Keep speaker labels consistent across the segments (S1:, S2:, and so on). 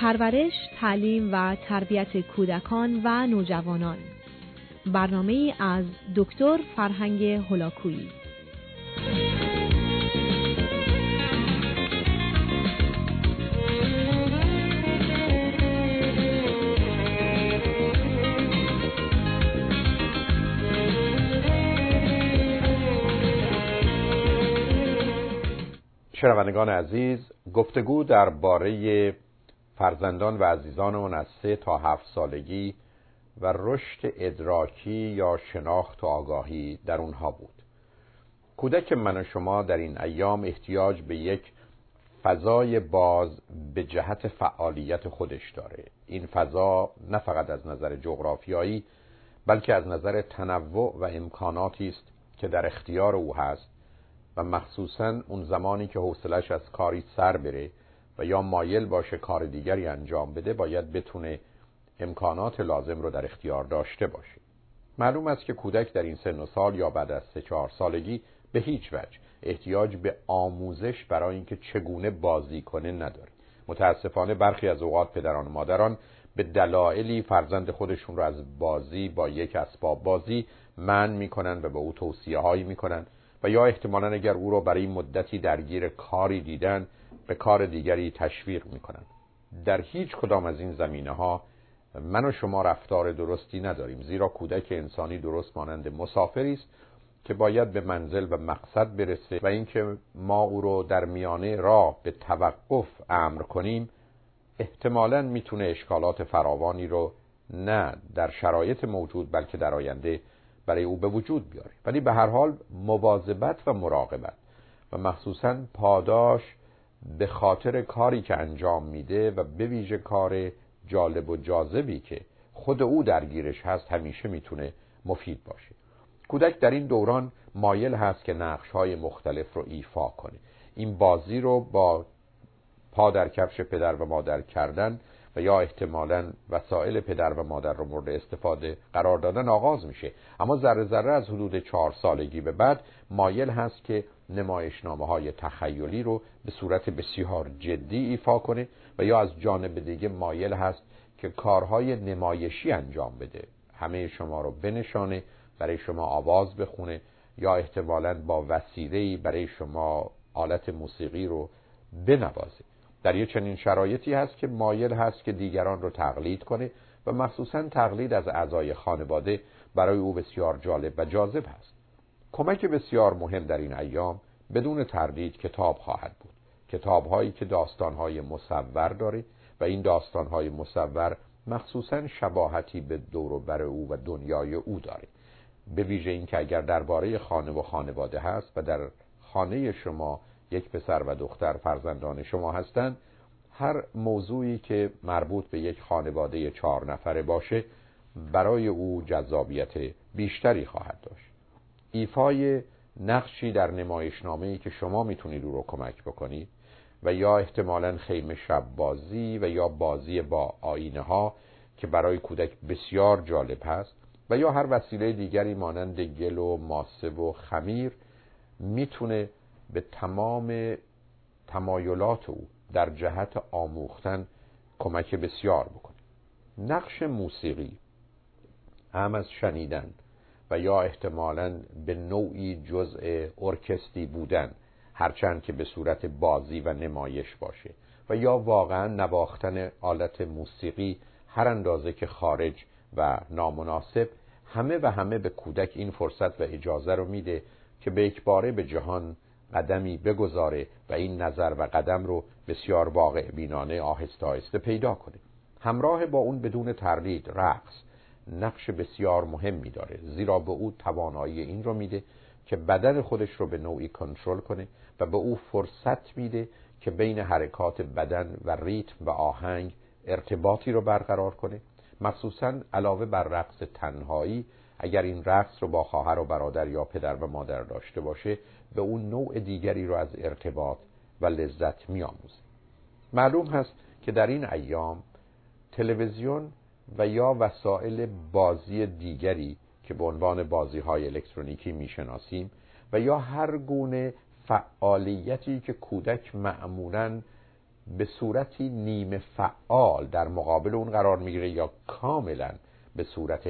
S1: پرورش، تعلیم و تربیت کودکان و نوجوانان. برنامه از دکتر فرهنگ هلاکویی
S2: شنوندگان عزیز گفتگو درباره فرزندان و عزیزانمون از سه تا هفت سالگی و رشد ادراکی یا شناخت و آگاهی در اونها بود. کودک من و شما در این ایام احتیاج به یک فضای باز به جهت فعالیت خودش داره. این فضا نه فقط از نظر جغرافیایی بلکه از نظر تنوع و امکاناتی است که در اختیار او هست و مخصوصا اون زمانی که حوصلش از کاری سر بره و یا مایل باشه کار دیگری انجام بده باید بتونه امکانات لازم رو در اختیار داشته باشه. معلوم است که کودک در این سن و سال یا بعد از سه چهار سالگی به هیچ وجه احتیاج به آموزش برای اینکه چگونه بازی کنه نداره. متاسفانه برخی از اوقات پدران و مادران به دلایلی فرزند خودشون رو از بازی با یک اسباب بازی من می‌کنن و به او توصیه هایی می‌کنن و یا احتمالا اگر او را برای مدتی درگیر کاری دیدن به کار دیگری تشویق می‌کنن. در هیچ کدام از این زمینه ها من و شما رفتار درستی نداریم زیرا کودک انسانی درست مانند مسافری است که باید به منزل و مقصد برسه و اینکه ما او رو در میانه راه به توقف امر کنیم احتمالا می‌تونه اشکالات فراوانی رو نه در شرایط موجود بلکه در آینده برای او به وجود بیاره. ولی به هر حال مواظبت و مراقبت و مخصوصا پاداش به خاطر کاری که انجام میده و به ویژه کار جالب و جاذبی که خود او درگیرش هست همیشه می‌تونه مفید باشه. کودک در این دوران مایل هست که نقش های مختلف رو ایفا کنه. این بازی رو با پا در کفش پدر و مادر کردن یا احتمالا وسایل پدر و مادر رو مورد استفاده قرار دادن آغاز میشه. اما ذره ذره از حدود چهار سالگی به بعد مایل هست که نمایشنامه های تخیلی رو به صورت بسیار جدی ایفا کنه و یا از جانب دیگه مایل هست که کارهای نمایشی انجام بده. همه شما رو بنشانه برای شما آواز بخونه یا احتمالا با وسیله‌ای برای شما آلت موسیقی رو بنوازه. در یه چنین شرایطی هست که مایل هست که دیگران رو تقلید کنه و مخصوصا تقلید از اعضای خانواده برای او بسیار جالب و جاذب هست. کمک بسیار مهم در این ایام بدون تردید کتاب خواهد بود. کتاب هایی که داستان های مصور داره و این داستان های مصور مخصوصا شباهتی به دور و بر او و دنیای او داره. به ویژه اینکه اگر درباره خانه و خانواده هست و در خانه شما یک پسر و دختر فرزندان شما هستند. هر موضوعی که مربوط به یک خانواده چهار نفره باشه برای او جذابیت بیشتری خواهد داشت. ایفای نقشی در نمایشنامه‌ای که شما می‌تونید او رو کمک بکنید و یا احتمالا خیمه شب بازی و یا بازی با آینه ها که برای کودک بسیار جالب هست و یا هر وسیله دیگری مانند گل و ماسه و خمیر می‌تونه به تمام تمایلات او در جهت آموختن کمک بسیار بکنه. نقش موسیقی هم از شنیدن و یا احتمالا به نوعی جزء ارکستی بودن هرچند که به صورت بازی و نمایش باشه و یا واقعا نواختن آلت موسیقی هر اندازه که خارج و نامناسب همه و همه به کودک این فرصت و اجازه رو میده که به یک باره به جهان قدمی بگذاره و این نظر و قدم رو بسیار واقع بینانه آهسته آهسته پیدا کنه. همراه با اون بدون تردید رقص نقش بسیار مهمی داره زیرا به او توانایی این رو میده که بدن خودش رو به نوعی کنترل کنه و به او فرصت میده که بین حرکات بدن و ریتم و آهنگ ارتباطی رو برقرار کنه. مخصوصا علاوه بر رقص تنهایی اگر این رقص رو با خواهر و برادر یا پدر و مادر داشته باشه به اون نوع دیگری رو از ارتباط و لذت میآموزه. معلوم هست که در این ایام تلویزیون و یا وسایل بازی دیگری که به عنوان بازی های الکترونیکی می‌شناسیم و یا هر گونه فعالیتی که کودک معمولا به صورتی نیمه فعال در مقابل اون قرار می‌گیره یا کاملا به صورت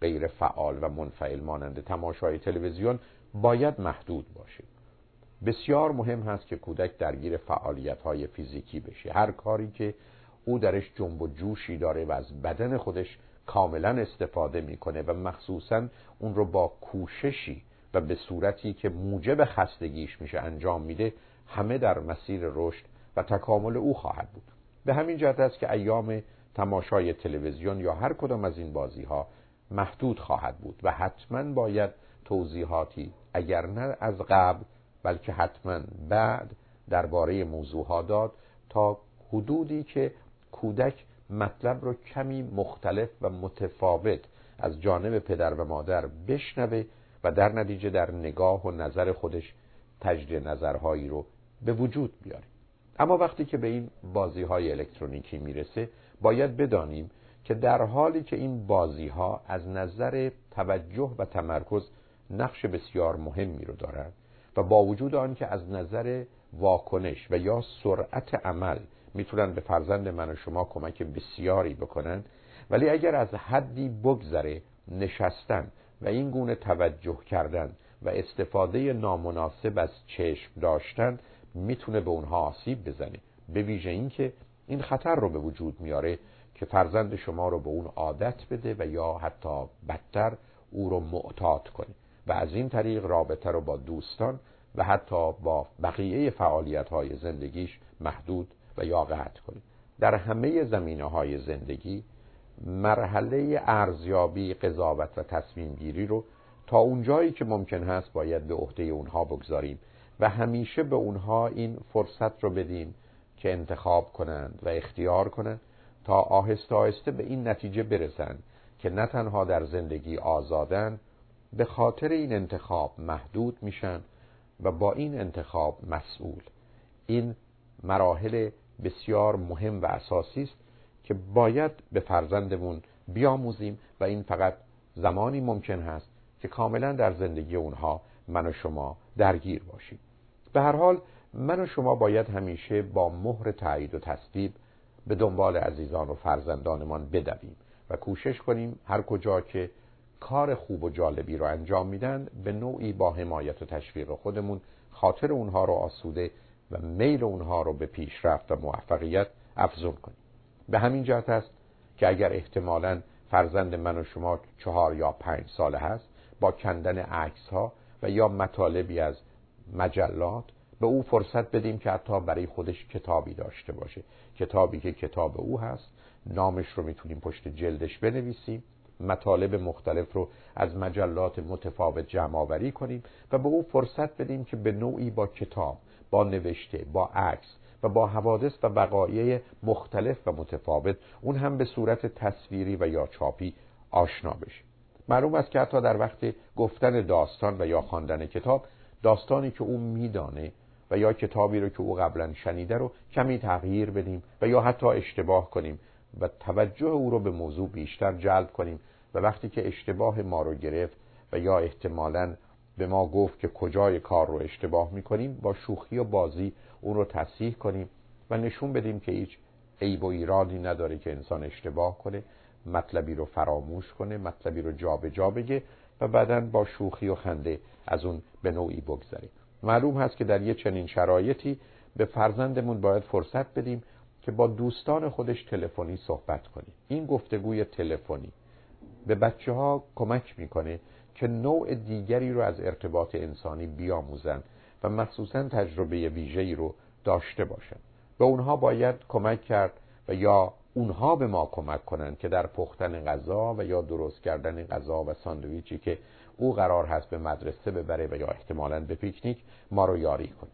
S2: غیر فعال و منفعل مانند تماشای تلویزیون باید محدود باشه. بسیار مهم هست که کودک درگیر فعالیت های فیزیکی بشه. هر کاری که او درش جنب و جوشی داره و از بدن خودش کاملا استفاده می‌کنه و مخصوصا اون رو با کوششی و به صورتی که موجب خستگیش میشه انجام میده همه در مسیر رشد و تکامل او خواهد بود. به همین جهت است که ایام تماشای تلویزیون یا هر کدام از این بازی ها محدود خواهد بود و حتما باید توضیحاتی اگر نه از قبل بلکه حتما بعد درباره موضوع ها داد تا حدودی که کودک مطلب رو کمی مختلف و متفاوت از جانب پدر و مادر بشنوه و در نتیجه در نگاه و نظر خودش تجدید نظرهایی رو به وجود بیاره. اما وقتی که به این بازی های الکترونیکی می‌رسه باید بدانیم که در حالی که این بازی ها از نظر توجه و تمرکز نقش بسیار مهمی رو دارند و با وجود آن که از نظر واکنش و یا سرعت عمل می‌تونن به فرزند من و شما کمک بسیاری بکنن ولی اگر از حدی بگذره نشستن و این گونه توجه کردن و استفاده نامناسب از چشم داشتن می‌تونه به اونها آسیب بزنه به ویژه اینکه این خطر رو به وجود میاره که فرزند شما رو به اون عادت بده و یا حتی بدتر او رو معتاد کنه. و از این طریق رابطه رو با دوستان و حتی با بقیه فعالیت های زندگیش محدود و یا قطع کنه. در همه زمینه های زندگی مرحله ارزیابی قضاوت و تصمیم گیری رو تا اونجایی که ممکن هست باید به عهده اونها بگذاریم و همیشه به اونها این فرصت رو بدیم که انتخاب کنند و اختیار کنند تا آهسته آهسته به این نتیجه برسند که نه تنها در زندگی آزادن به خاطر این انتخاب محدود میشن و با این انتخاب مسئول. این مراحل بسیار مهم و اساسی است که باید به فرزندمون بیاموزیم و این فقط زمانی ممکن هست که کاملا در زندگی اونها من و شما درگیر باشیم. به هر حال من و شما باید همیشه با مهر تایید و تصویب به دنبال عزیزان و فرزندانمان بدویم و کوشش کنیم هر کجا که کار خوب و جالبی رو انجام میدن به نوعی با حمایت و تشویق خودمون خاطر اونها رو آسوده و میل اونها رو به پیشرفت و موفقیت افزون کنیم. به همین جهت است که اگر احتمالا فرزند من و شما چهار یا پنج ساله هست با کندن عکس ها و یا مطالبی از مجلات به او فرصت بدیم که حتی برای خودش کتابی داشته باشه. کتابی که کتاب او هست نامش رو می‌تونیم پشت جلدش بنویسیم مطالب مختلف رو از مجلات متفاوت جمع آوری کنیم و به او فرصت بدیم که به نوعی با کتاب با نوشته با عکس و با حوادث و وقایع مختلف و متفاوت اون هم به صورت تصویری و یا چاپی آشنا بشه. معلوم است که حتی در وقت گفتن داستان و یا خواندن کتاب داستانی که او میدانه و یا کتابی رو که او قبلا شنیده رو کمی تغییر بدیم و یا حتی اشتباه کنیم و توجه او رو به موضوع بیشتر جلب کنیم و وقتی که اشتباه ما رو گرفت و یا احتمالا به ما گفت که کجای کار رو اشتباه می‌کنیم با شوخی و بازی اون رو تصحیح کنیم و نشون بدیم که هیچ عیب و ایرادی نداره که انسان اشتباه کنه مطلبی رو فراموش کنه مطلبی رو جابجا جا بگه و بعدا با شوخی و خنده از اون به نوعی بگذره معلوم هست که در یه چنین شرایطی به فرزندمون باید فرصت بدیم که با دوستان خودش تلفنی صحبت کنیم این گفتگوی تلفنی به بچه ها کمک می‌کنه که نوع دیگری رو از ارتباط انسانی بیاموزن و مخصوصا تجربه ویژه‌ای رو داشته باشن. به اونها باید کمک کرد و یا اونها به ما کمک کنند که در پختن غذا و یا درست کردن غذا و ساندویچی که او قرار هست به مدرسه ببره و یا احتمالا به پیکنیک ما رو یاری کنه.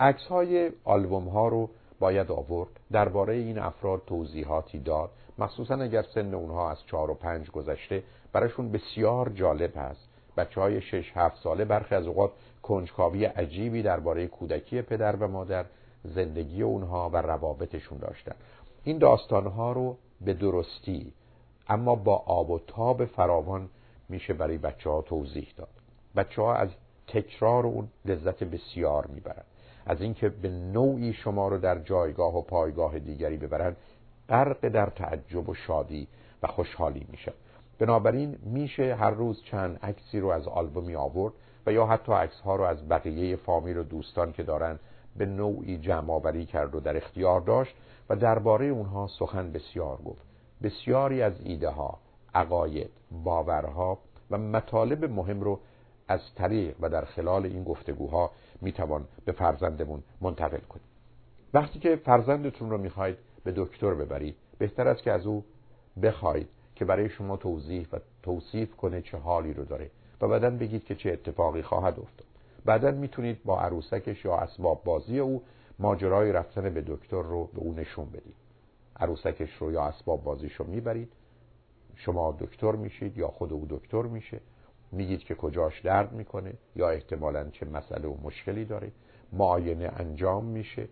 S2: عکس های آلبوم ها رو باید آورد. درباره این افراد توضیحاتی داد. مخصوصا اگر سن اونها از چهار و پنج گذشته براشون بسیار جالب هست. بچه های شش هفت ساله برخی از اوقات کنجکاوی عجیبی درباره کودکی پدر و مادر زندگی اونها و روابطشون داشتن. این داستانها رو به درستی اما با آب و تاب فراوان میشه برای بچه ها توضیح داد. بچه ها از تکرار اون لذت بسیار می‌برن از اینکه به نوعی شما رو در جایگاه و پایگاه دیگری ببرن غرق در تعجب و شادی و خوشحالی میشه. بنابراین میشه هر روز چند عکسی رو از آلبومی آورد و یا حتی عکس ها رو از بقیه فامیل و دوستان که دارن به نوعی جمع آوری کرد و در اختیار داشت و درباره اونها سخن بسیار گفت. بسیاری از ایده ها عقاید باورها و مطالب مهم رو از طریق و در خلال این گفتگوها می‌توان به فرزندمون منتقل کنید وقتی که فرزندتون رو می‌خواید به دکتر ببرید بهتر است که از او بخواید که برای شما توضیح و توصیف کنه چه حالی رو داره و بعدا بگید که چه اتفاقی خواهد افتاد. بعدا می‌تونید با عروسکش یا اسباب بازی او ماجرای رفتن به دکتر رو به او نشون بدید. عروسکش رو یا اسباب بازیش رو می‌برید. شما دکتر میشید یا خود او دکتر میشه میگید که کجاش درد می‌کنه یا احتمالا چه مسئله و مشکلی داره. معاینه انجام میشه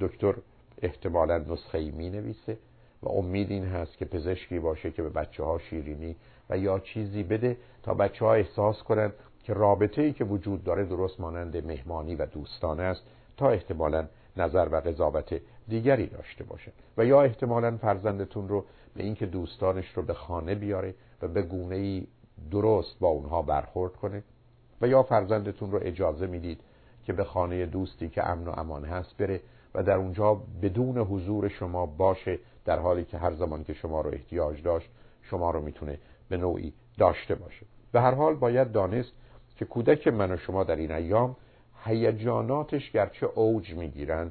S2: دکتر احتمالا نسخه ای می نویسه و امید این هست که پزشکی باشه که به بچه ها شیرینی و یا چیزی بده تا بچه ها احساس کنند که رابطه ای که وجود داره درست مانند مهمانی و دوستانه است تا احتمالا نظر و قضاوت دیگری داشته باشه و یا احتمالا فرزندتون رو به اینکه دوستانش رو به خانه بیاره و به گونه ای درست با اونها برخورد کنه و یا فرزندتون رو اجازه می‌دید که به خانه دوستی که امن و امان هست بره و در اونجا بدون حضور شما باشه در حالی که هر زمان که شما رو احتیاج داشت شما رو می‌تونه به نوعی داشته باشه. به هر حال باید دانست که کودک من و شما در این ایام هیجاناتش گرچه اوج می‌گیرن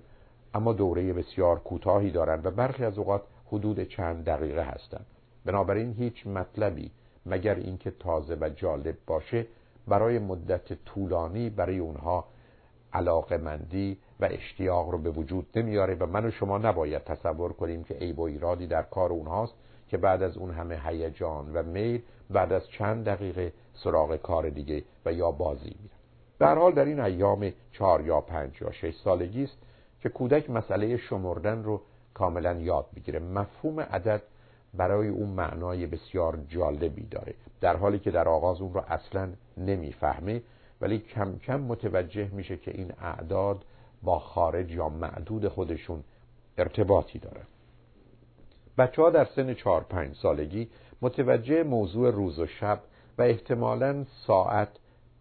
S2: اما دوره بسیار کوتاهی دارند و برخی از اوقات حدود چند دقیقه هستند. بنابراین هیچ مطلبی مگر اینکه تازه و جالب باشه برای مدت طولانی برای اونها علاقه مندی و اشتیاق رو به وجود نمیاره و من و شما نباید تصور کنیم که عیب و ایرادی در کار اونهاست که بعد از اون همه هیجان و میل بعد از چند دقیقه سراغ کار دیگه و یا بازی میرن در حال در این ایام چهار یا پنج یا شش سالگی است که کودک مسئله شمردن رو کاملا یاد بگیره. مفهوم عدد برای اون معنای بسیار جالبی داره در حالی که در آغاز اون رو اصلا نمی‌فهمه ولی کم کم متوجه میشه که این اعداد با خارج یا معدود خودشون ارتباطی دارن بچه ها در سن چهار پنج سالگی متوجه موضوع روز و شب و احتمالا ساعت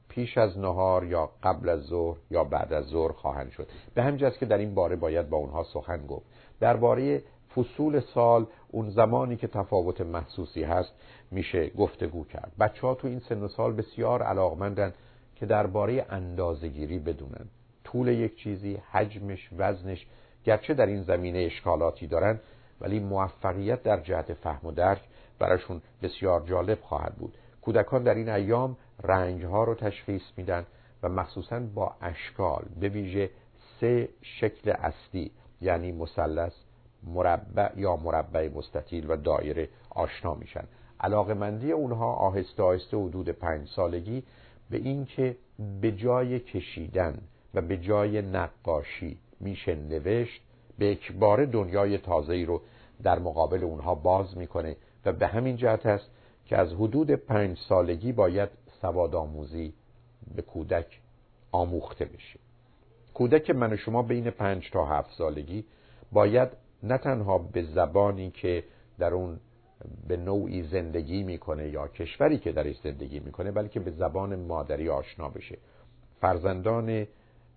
S2: پیش از نهار یا قبل از ظهر یا بعد از ظهر خواهند شد. به همین که در این باره باید با اونها سخن گفت. درباره فصول سال اون زمانی که تفاوت محسوسی هست میشه گفتگو کرد. بچه ها تو این سن و سال بسیار علاقمندن که درباره اندازهگیری بدونن. طول یک چیزی حجمش وزنش گرچه در این زمینه اشکالاتی دارن ولی موفقیت در جهت فهم و درک براشون بسیار جالب خواهد بود. کودکان در این ایام رنگ ها رو تشخیص میدن و مخصوصا با اشکال به ویژه سه شکل اصلی یعنی مثلث مربع یا مربع مستطیل و دایره آشنا میشن. علاقمندی اونها آهسته آهسته حدود پنج سالگی به اینکه به جای کشیدن و به جای نقاشی میشه نوشت به اکبار دنیای تازه‌ای رو در مقابل اونها باز می‌کنه و به همین جهت است که از حدود پنج سالگی باید سواد آموزی به کودک آموخته بشه. کودک من و شما بین پنج تا هفت سالگی باید نه تنها به زبانی که در اون به نوعی زندگی می‌کنه یا کشوری که درش زندگی می‌کنه بلکه به زبان مادری آشنا بشه. فرزندان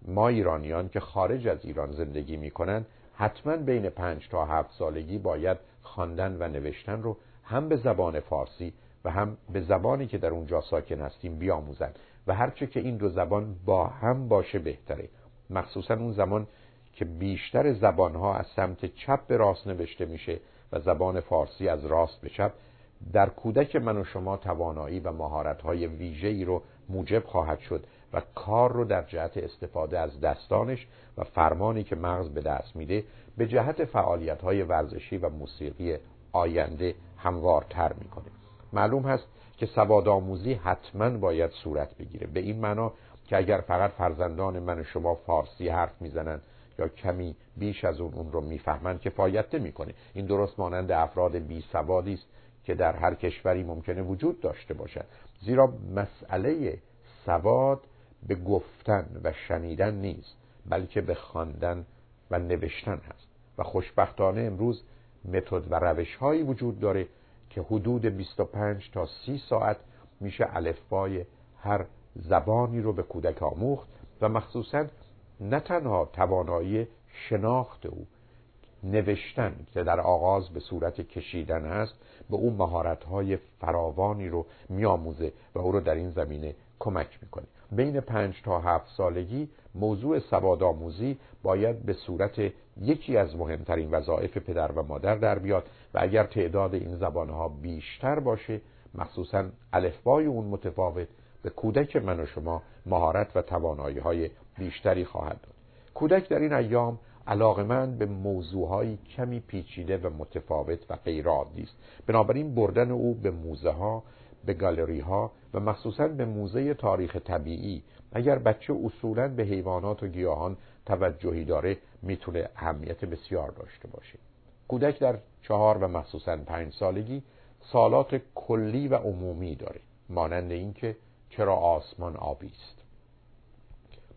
S2: ما ایرانیان که خارج از ایران زندگی می‌کنن حتما بین پنج تا هفت سالگی باید خواندن و نوشتن رو هم به زبان فارسی و هم به زبانی که در اونجا ساکن هستیم بیاموزن. و هرچه که این دو زبان با هم باشه بهتره. مخصوصا اون زمان که بیشتر زبانها از سمت چپ به راست نوشته میشه و زبان فارسی از راست به چپ در کودک من و شما توانایی و مهارت‌های ویژه‌ای رو موجب خواهد شد و کار رو در جهت استفاده از دستانش و فرمانی که مغز به دست میده به جهت فعالیت‌های ورزشی و موسیقی آینده هموارتر می‌کنه. معلوم هست که سواد آموزی حتما باید صورت بگیره. به این معنا که اگر فقط فرزندان من و شما فارسی حرف می‌زنن یا کمی بیش از اون اون رو می‌فهمن کفایت نمی‌کنه. این درست مانند افراد بی سوادی است که در هر کشوری ممکنه وجود داشته باشد. زیرا مسئله سواد به گفتن و شنیدن نیست بلکه به خواندن و نوشتن هست. و خوشبختانه امروز متد و روش هایی وجود داره که حدود 25 تا 30 ساعت میشه الفبای هر زبانی رو به کودک آموخت و مخصوصا نه تنها توانایی شناخت او نوشتن که در آغاز به صورت کشیدن است به اون مهارت فراوانی رو میآموزه و او رو در این زمینه کمک می‌کنه. بین پنج تا هفت سالگی موضوع سوادآموزی باید به صورت یکی از مهمترین وظایف پدر و مادر در بیاد و اگر تعداد این زبانها بیشتر باشه مخصوصا الفبای اون متفاوت به کودک من و شما مهارت و توانایی های بیشتری خواهد داد. کودک در این ایام علاقمند به موضوعهایی کمی پیچیده و متفاوت و غیرعادی است. بنابراین بردن او به موزه ها به گالری ها و مخصوصا به موزه تاریخ طبیعی. اگر بچه اصولا به حیوانات و گیاهان توجهی داره می‌تونه اهمیت بسیار داشته باشه. کودک در چهار و مخصوصا پنج سالگی سالات کلی و عمومی داره مانند اینکه چرا آسمان آبی است.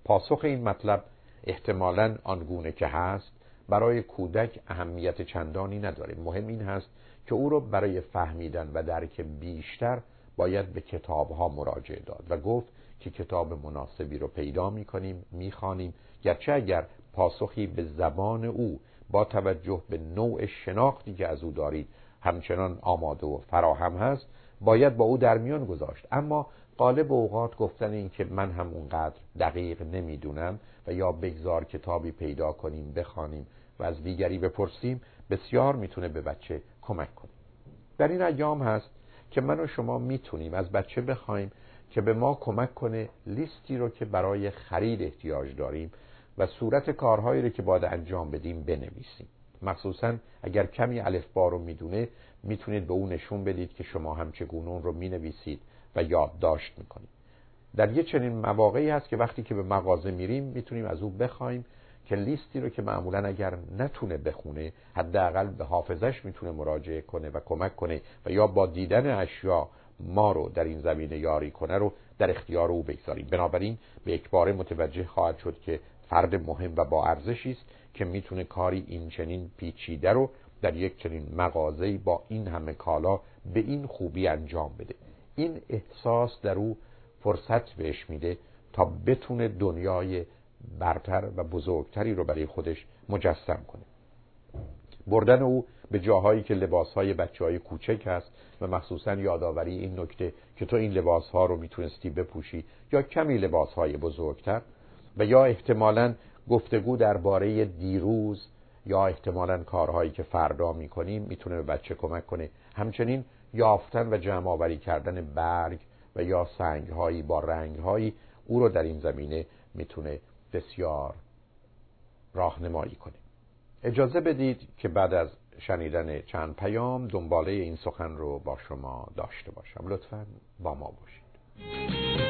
S2: پاسخ این مطلب احتمالا آنگونه که هست برای کودک اهمیت چندانی نداره. مهم این هست که او رو برای فهمیدن و درک بیشتر باید به کتاب ها مراجعه داد و گفت که کتاب مناسبی رو پیدا می کنیم می خانیم گرچه اگر پاسخی به زبان او با توجه به نوع شناختی که از او دارید همچنان آماده و فراهم هست باید با او در میان گذاشت. اما قالب اوقات گفتن این که من هم اونقدر دقیق نمی‌دونم و یا بگذار کتابی پیدا کنیم بخوانیم و از دیگری بپرسیم بسیار می‌تونه به بچه کمک کنه در این ایام هست که من و شما می‌تونیم از بچه بخوایم که به ما کمک کنه لیستی رو که برای خرید احتیاج داریم و صورت کارهایی رو که باید انجام بدیم بنویسیم. مخصوصا اگر کمی الفبا رو می‌دونه می‌تونید به اون نشون بدید که شما هم چگونه اون رو می‌نویسید و یادداشت می‌کنید. در یه چنین مواقعی هست که وقتی که به مغازه میریم می‌تونیم از او بخوایم که لیستی رو که معمولا اگر نتونه بخونه حداقل به حافظش می‌تونه مراجعه کنه و کمک کنه و یا با دیدن اشیا ما رو در این زمینه یاری کنه رو در اختیار او بگذاریم. بنابراین به بار متوجه خواهد شد که فرد مهم و با ارزشی است که می‌تونه کاری این چنین پیچیده رو در یک چنین مغازه‌ای با این همه کالا به این خوبی انجام بده. این احساس در او فرصت بهش میده تا بتونه دنیای برتر و بزرگتری رو برای خودش مجسم کنه. بردن او به جاهایی که لباسهای بچه های کوچک هست و مخصوصا یادآوری این نکته که تو این لباس ها رو می‌تونستی بپوشی یا کمی لباس های بزرگتر و یا احتمالا گفتگو درباره دیروز یا احتمالا کارهایی که فردا می‌کنیم می‌تونه به بچه کمک کنه. همچنین یافتن و جمع آوری کردن برگ و یا سنگ هایی با رنگ هایی او رو در این زمینه می‌تونه بسیار راهنمایی کنه اجازه بدید که بعد از شنیدن چند پیام دنباله این سخن رو با شما داشته باشم. لطفا با ما باشید.